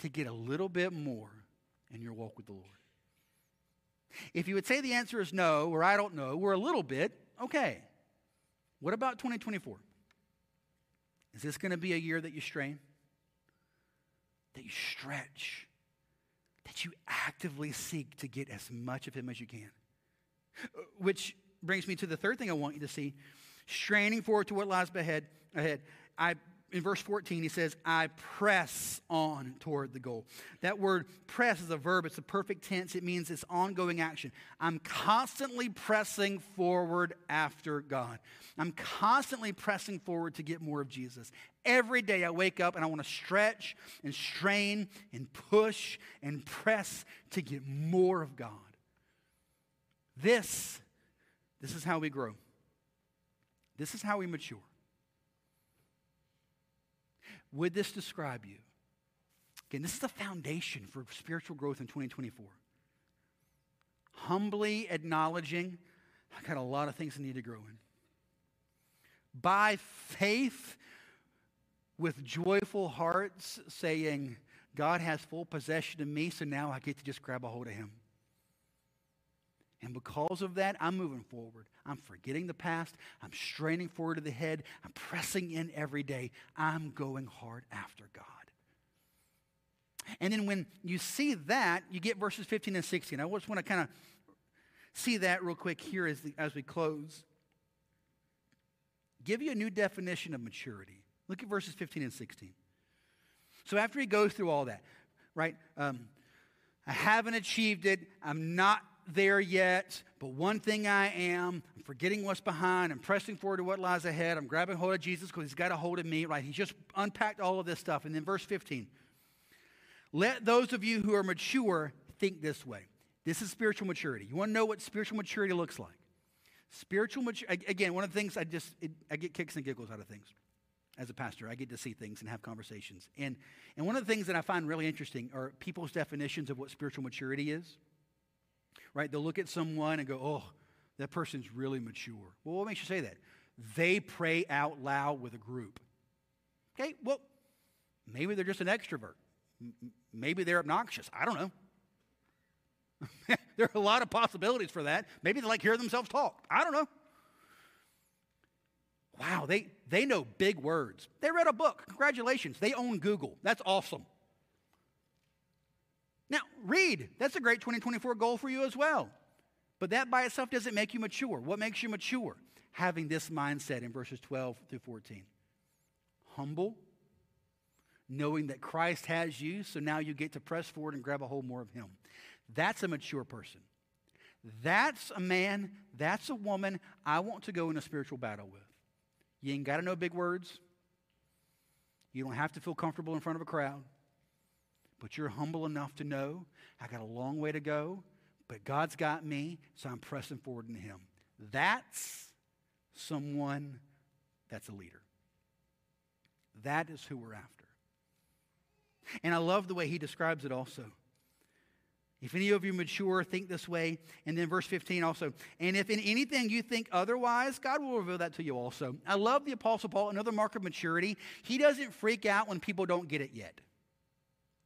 to get a little bit more in your walk with the Lord? If you would say the answer is no, or I don't know, or a little bit, okay. What about 2024? Is this going to be a year that you strain? That you stretch? That you actively seek to get as much of Him as you can? Which brings me to the third thing I want you to see straining forward to what lies ahead. ahead. I, in verse 14, he says, I press on toward the goal. That word press is a verb, it's a perfect tense. It means it's ongoing action. I'm constantly pressing forward after God. I'm constantly pressing forward to get more of Jesus. Every day I wake up and I want to stretch and strain and push and press to get more of God. This, this is how we grow. This is how we mature. Would this describe you? Again, this is the foundation for spiritual growth in 2024. Humbly acknowledging, I got a lot of things I need to grow in. By faith, with joyful hearts, saying, God has full possession of me, so now I get to just grab a hold of him. And because of that, I'm moving forward. I'm forgetting the past. I'm straining forward to the head. I'm pressing in every day. I'm going hard after God. And then when you see that, you get verses 15 and 16. I just want to kind of see that real quick here as, the, as we close. Give you a new definition of maturity. Look at verses 15 and 16. So after he goes through all that, right? Um, I haven't achieved it. I'm not there yet, but one thing I am, I'm forgetting what's behind. I'm pressing forward to what lies ahead. I'm grabbing hold of Jesus because he's got a hold of me, right? He's just unpacked all of this stuff. And then verse 15 let those of you who are mature think this way. This is spiritual maturity. You want to know what spiritual maturity looks like? Spiritual maturity, again, one of the things I just, it, I get kicks and giggles out of things as a pastor. I get to see things and have conversations. And, and one of the things that I find really interesting are people's definitions of what spiritual maturity is right? They'll look at someone and go, oh, that person's really mature. Well, what makes you say that? They pray out loud with a group. Okay, well, maybe they're just an extrovert. maybe they're obnoxious. I don't know. *laughs* there are a lot of possibilities for that. Maybe they like hear themselves talk. I don't know. Wow, they, they know big words. They read a book. Congratulations. They own Google. That's awesome. Now, read. That's a great 2024 goal for you as well. But that by itself doesn't make you mature. What makes you mature? Having this mindset in verses 12 through 14. Humble, knowing that Christ has you, so now you get to press forward and grab a hold more of Him. That's a mature person. That's a man, that's a woman I want to go in a spiritual battle with. You ain't got to know big words. You don't have to feel comfortable in front of a crowd but you're humble enough to know I got a long way to go, but God's got me, so I'm pressing forward in Him. That's someone that's a leader. That is who we're after. And I love the way he describes it also. If any of you mature, think this way. And then verse 15 also. And if in anything you think otherwise, God will reveal that to you also. I love the Apostle Paul, another mark of maturity. He doesn't freak out when people don't get it yet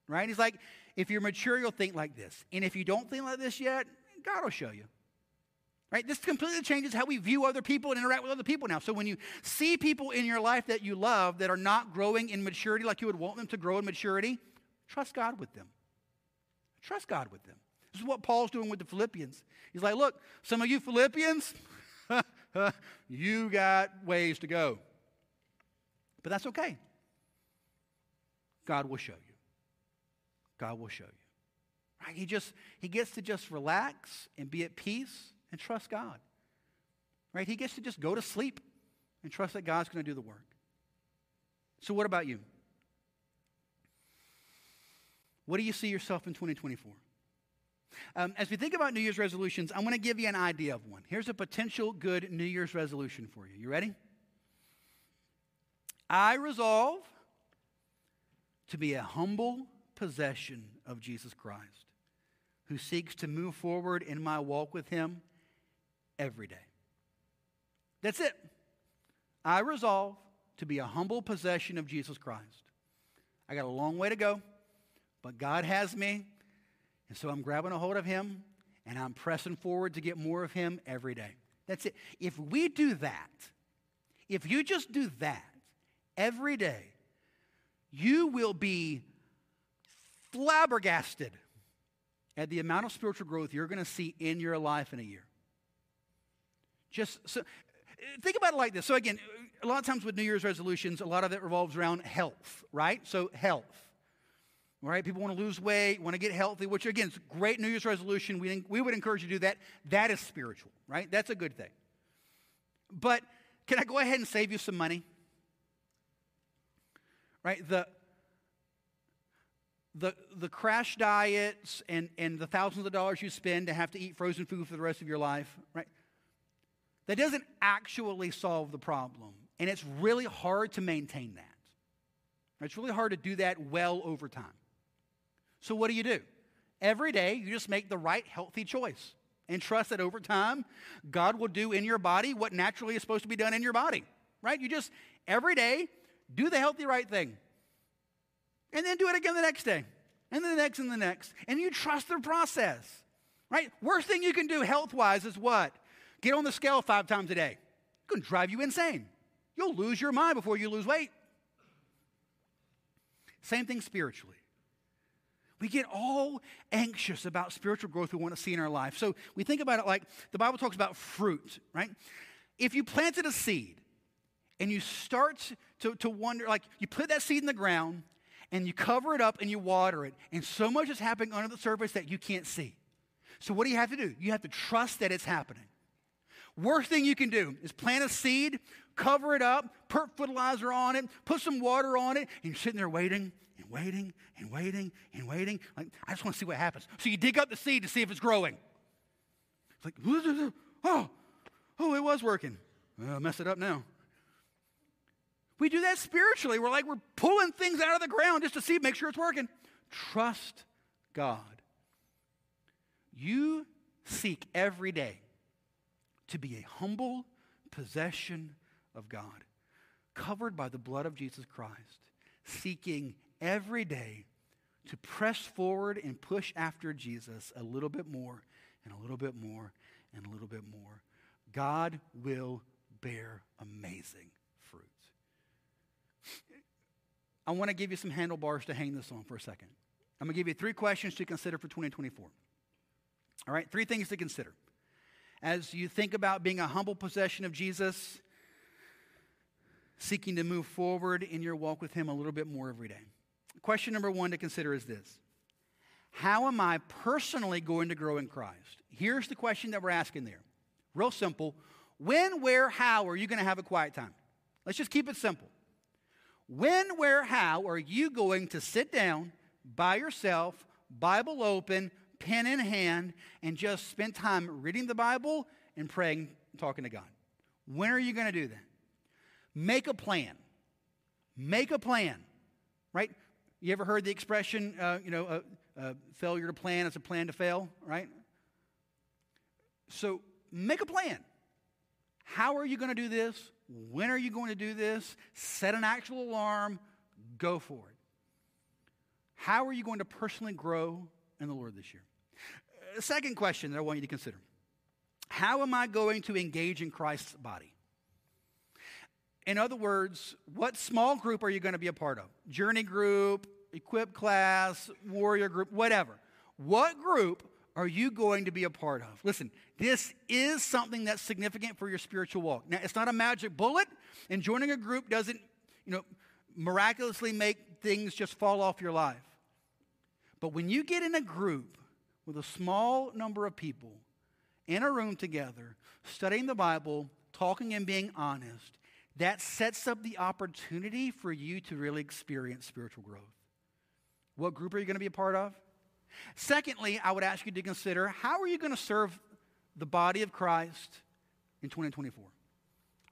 right? He's like, if you're mature, you'll think like this. And if you don't think like this yet, God will show you. Right? This completely changes how we view other people and interact with other people now. So when you see people in your life that you love that are not growing in maturity like you would want them to grow in maturity, trust God with them. Trust God with them. This is what Paul's doing with the Philippians. He's like, look, some of you Philippians, *laughs* you got ways to go. But that's okay. God will show you. God will show you. Right? He just he gets to just relax and be at peace and trust God. Right? He gets to just go to sleep and trust that God's going to do the work. So what about you? What do you see yourself in 2024? Um, as we think about New Year's resolutions, I want to give you an idea of one. Here's a potential good New Year's resolution for you. You ready? I resolve to be a humble possession of Jesus Christ, who seeks to move forward in my walk with Him every day. That's it. I resolve to be a humble possession of Jesus Christ. I got a long way to go, but God has me, and so I'm grabbing a hold of Him and I'm pressing forward to get more of Him every day. That's it. If we do that, if you just do that every day, you will be flabbergasted at the amount of spiritual growth you're going to see in your life in a year. Just so, think about it like this. So, again, a lot of times with New Year's resolutions, a lot of it revolves around health, right? So, health. Right? People want to lose weight, want to get healthy, which again is great New Year's resolution. We, we would encourage you to do that. That is spiritual, right? That's a good thing. But can I go ahead and save you some money? Right? The, the, the crash diets and, and the thousands of dollars you spend to have to eat frozen food for the rest of your life, right? That doesn't actually solve the problem. And it's really hard to maintain that. It's really hard to do that well over time. So, what do you do? Every day, you just make the right, healthy choice and trust that over time, God will do in your body what naturally is supposed to be done in your body, right? You just, every day, do the healthy, right thing. And then do it again the next day, and then the next and the next. And you trust the process, right? Worst thing you can do health wise is what? Get on the scale five times a day. It's going to drive you insane. You'll lose your mind before you lose weight. Same thing spiritually. We get all anxious about spiritual growth we want to see in our life. So we think about it like the Bible talks about fruit, right? If you planted a seed and you start to, to wonder, like you put that seed in the ground and you cover it up and you water it, and so much is happening under the surface that you can't see. So what do you have to do? You have to trust that it's happening. Worst thing you can do is plant a seed, cover it up, put fertilizer on it, put some water on it, and you're sitting there waiting and waiting and waiting and waiting. Like, I just want to see what happens. So you dig up the seed to see if it's growing. It's like, *laughs* oh, oh, it was working. Well, mess it up now. We do that spiritually. We're like, we're pulling things out of the ground just to see, make sure it's working. Trust God. You seek every day to be a humble possession of God, covered by the blood of Jesus Christ, seeking every day to press forward and push after Jesus a little bit more and a little bit more and a little bit more. God will bear amazing fruit. I want to give you some handlebars to hang this on for a second. I'm going to give you three questions to consider for 2024. All right, three things to consider. As you think about being a humble possession of Jesus, seeking to move forward in your walk with Him a little bit more every day. Question number one to consider is this How am I personally going to grow in Christ? Here's the question that we're asking there. Real simple. When, where, how are you going to have a quiet time? Let's just keep it simple. When, where, how are you going to sit down by yourself, Bible open, pen in hand, and just spend time reading the Bible and praying, talking to God? When are you going to do that? Make a plan. Make a plan, right? You ever heard the expression, uh, you know, uh, uh, failure to plan is a plan to fail, right? So make a plan. How are you going to do this? When are you going to do this? Set an actual alarm. Go for it. How are you going to personally grow in the Lord this year? Second question that I want you to consider How am I going to engage in Christ's body? In other words, what small group are you going to be a part of? Journey group, equip class, warrior group, whatever. What group are you going to be a part of? Listen, this is something that's significant for your spiritual walk. Now, it's not a magic bullet, and joining a group doesn't, you know, miraculously make things just fall off your life. But when you get in a group with a small number of people in a room together, studying the Bible, talking and being honest, that sets up the opportunity for you to really experience spiritual growth. What group are you going to be a part of? Secondly, I would ask you to consider how are you going to serve the body of Christ in 2024?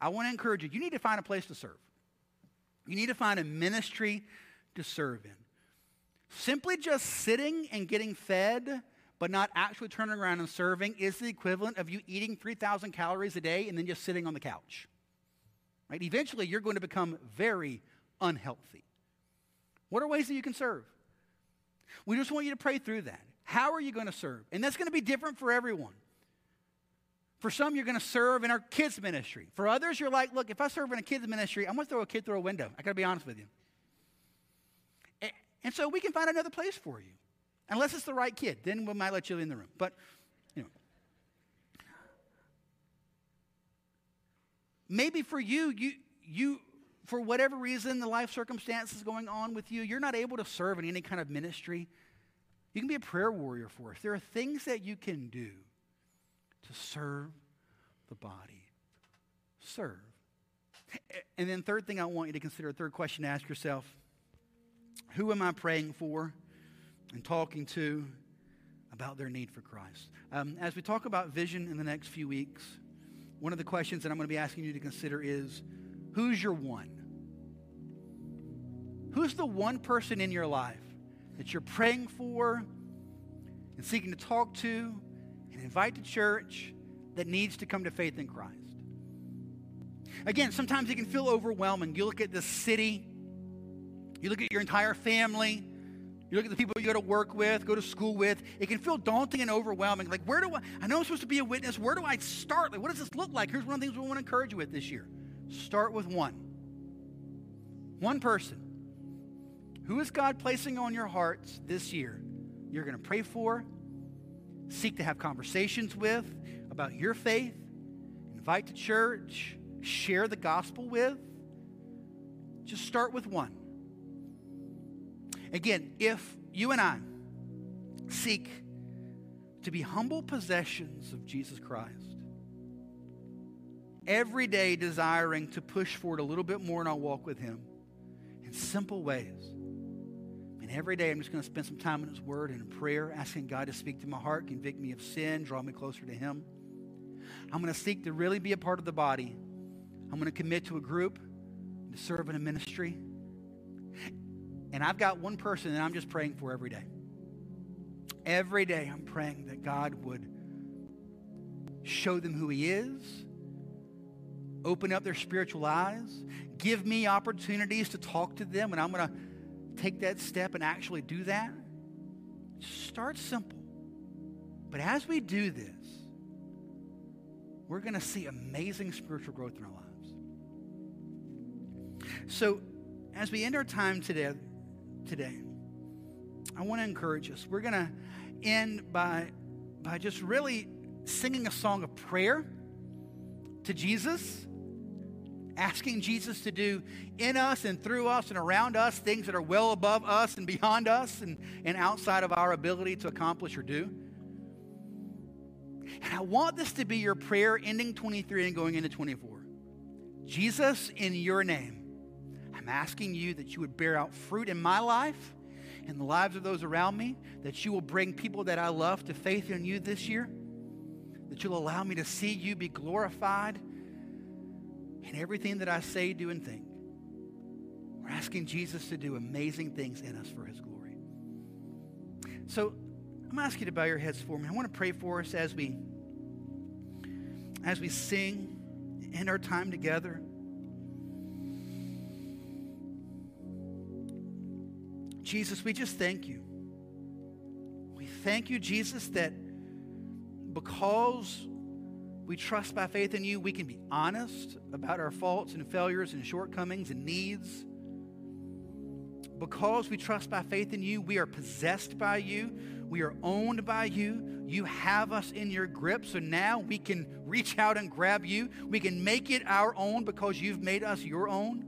I want to encourage you, you need to find a place to serve. You need to find a ministry to serve in. Simply just sitting and getting fed, but not actually turning around and serving, is the equivalent of you eating 3,000 calories a day and then just sitting on the couch. Right? Eventually, you're going to become very unhealthy. What are ways that you can serve? We just want you to pray through that. How are you going to serve? And that's going to be different for everyone. For some, you're going to serve in our kids' ministry. For others, you're like, look, if I serve in a kids' ministry, I'm going to throw a kid through a window. I got to be honest with you. And, so we can find another place for you. Unless it's the right kid, then we might let you in the room. But, you know. Maybe for you, you, you, for whatever reason, the life circumstances going on with you, you're not able to serve in any kind of ministry. You can be a prayer warrior for us. There are things that you can do to serve the body. Serve. And then, third thing I want you to consider, third question to ask yourself who am I praying for and talking to about their need for Christ? Um, as we talk about vision in the next few weeks, one of the questions that I'm going to be asking you to consider is who's your one? Who's the one person in your life that you're praying for and seeking to talk to and invite to church that needs to come to faith in Christ. Again, sometimes it can feel overwhelming. You look at the city, you look at your entire family, you look at the people you go to work with, go to school with. It can feel daunting and overwhelming. Like, where do I, I know I'm supposed to be a witness. Where do I start? Like, what does this look like? Here's one of the things we want to encourage you with this year start with one. One person. Who is God placing on your hearts this year? You're going to pray for, seek to have conversations with about your faith, invite to church, share the gospel with. Just start with one. Again, if you and I seek to be humble possessions of Jesus Christ, every day desiring to push forward a little bit more in our walk with Him in simple ways. Every day I'm just going to spend some time in His Word and in prayer, asking God to speak to my heart, convict me of sin, draw me closer to Him. I'm going to seek to really be a part of the body. I'm going to commit to a group, to serve in a ministry. And I've got one person that I'm just praying for every day. Every day I'm praying that God would show them who He is, open up their spiritual eyes, give me opportunities to talk to them, and I'm going to take that step and actually do that. Start simple. But as we do this, we're going to see amazing spiritual growth in our lives. So, as we end our time today, today, I want to encourage us. We're going to end by, by just really singing a song of prayer to Jesus, asking Jesus to do in us and through us and around us things that are well above us and beyond us and, and outside of our ability to accomplish or do. And I want this to be your prayer ending 23 and going into 24. Jesus, in your name, I'm asking you that you would bear out fruit in my life and the lives of those around me, that you will bring people that I love to faith in you this year, that you'll allow me to see you be glorified in everything that I say, do, and think. We're asking Jesus to do amazing things in us for his glory. So I'm going to ask you to bow your heads for me. I want to pray for us as we as we sing, end our time together. Jesus, we just thank you. We thank you, Jesus, that because we trust by faith in you, we can be honest about our faults and failures and shortcomings and needs. Because we trust by faith in you, we are possessed by you. We are owned by you. You have us in your grip. So now we can reach out and grab you. We can make it our own because you've made us your own.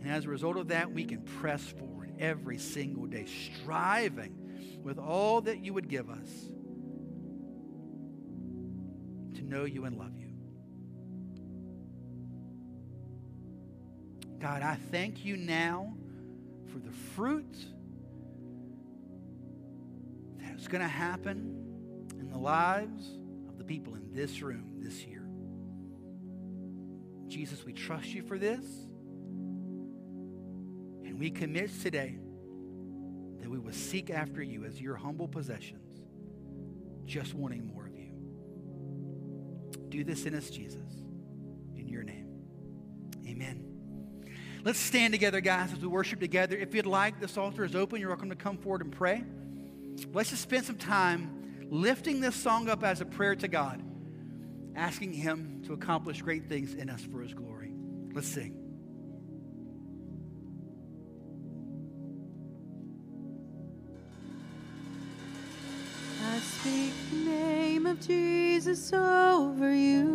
And as a result of that, we can press forward every single day, striving with all that you would give us know you and love you. God, I thank you now for the fruit that is going to happen in the lives of the people in this room this year. Jesus, we trust you for this. And we commit today that we will seek after you as your humble possessions, just wanting more. Do this in us, Jesus, in your name. Amen. Let's stand together, guys, as we worship together. If you'd like, this altar is open. You're welcome to come forward and pray. Let's just spend some time lifting this song up as a prayer to God, asking Him to accomplish great things in us for His glory. Let's sing. Speak Jesus over you.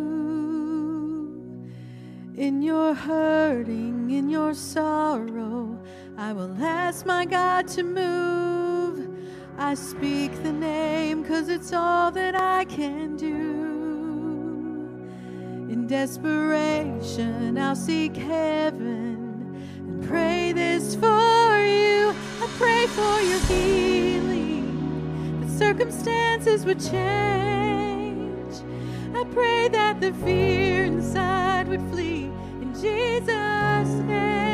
In your hurting, in your sorrow, I will ask my God to move. I speak the name cause it's all that I can do. In desperation, I'll seek heaven and pray this for you. I pray for your healing that circumstances would change. I pray that the fear inside would flee in Jesus' name.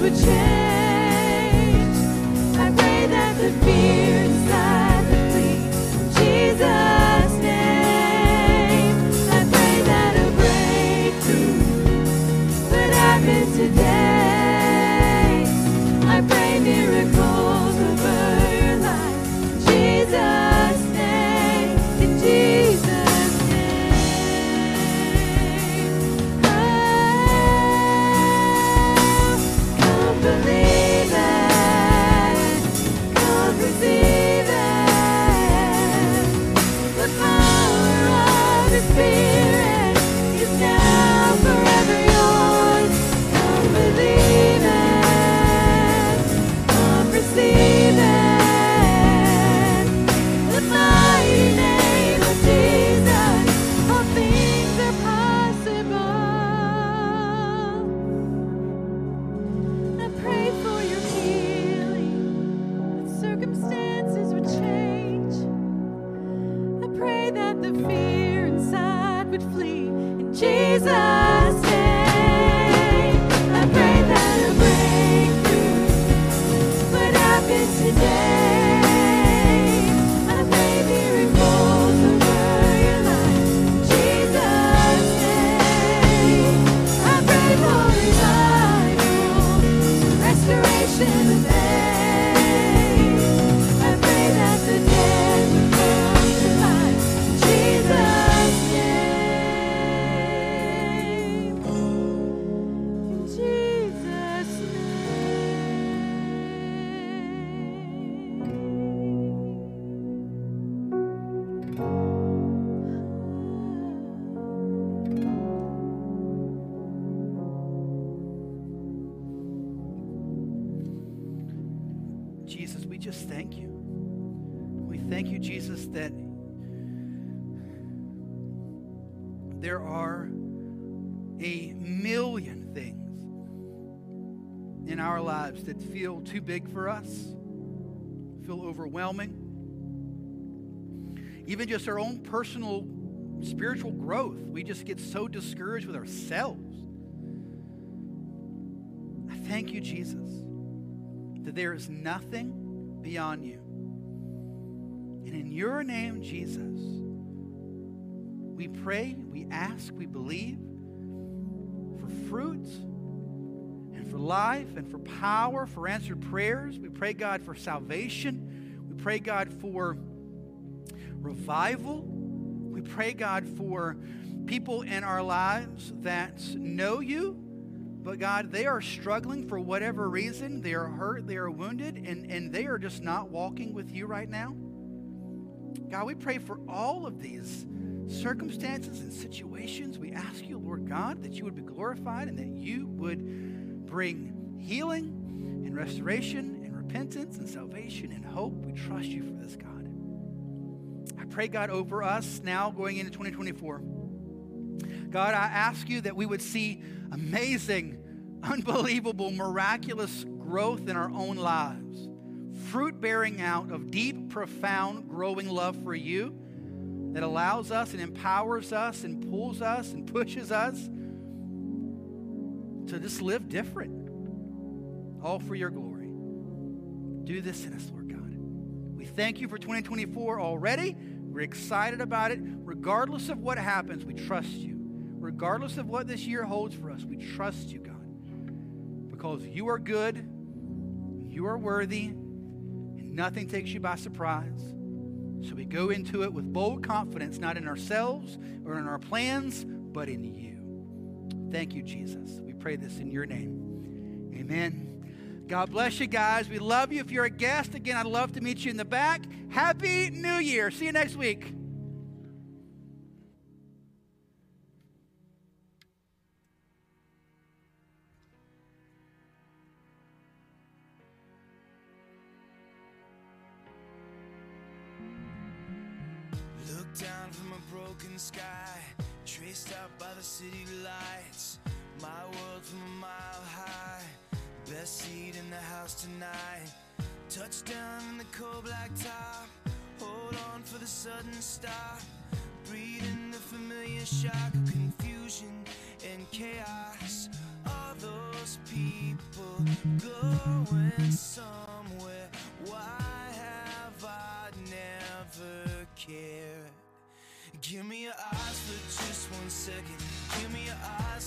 Would change. Too big for us, feel overwhelming. Even just our own personal spiritual growth, we just get so discouraged with ourselves. I thank you, Jesus that there is nothing beyond you. And in your name, Jesus, we pray, we ask, we believe for fruit and for life and for power, for answered prayers. We pray, God, for salvation. We pray, God, for revival. We pray, God, for people in our lives that know you but God, they are struggling for whatever reason. They are hurt, they are wounded, and, and they are just not walking with you right now. God, we pray for all of these circumstances and situations. We ask you, Lord God, that you would be glorified and that you would bring healing and restoration and repentance and salvation and hope. We trust you for this, God. I pray, God, over us now going into 2024. God, I ask you that we would see amazing, unbelievable, miraculous growth in our own lives. Fruit bearing out of deep, profound, growing love for you that allows us and empowers us and pulls us and pushes us to just live different. All for your glory. Do this in us, Lord God. We thank you for 2024 already. We're excited about it. Regardless of what happens, we trust you. Regardless of what this year holds for us, we trust you, God. Because you are good, you are worthy, and nothing takes you by surprise. So we go into it with bold confidence, not in ourselves or in our plans, but in you. Thank you, Jesus. Pray this in your name. Amen. God bless you guys. We love you. If you're a guest, again, I'd love to meet you in the back. Happy New Year. See you next week. The house tonight. Touchdown in the cold black top, hold on for the sudden stop. Breathing the familiar shock of confusion and chaos. All those people going somewhere. Why have I never cared? Give me your eyes for just one second. Give me your eyes.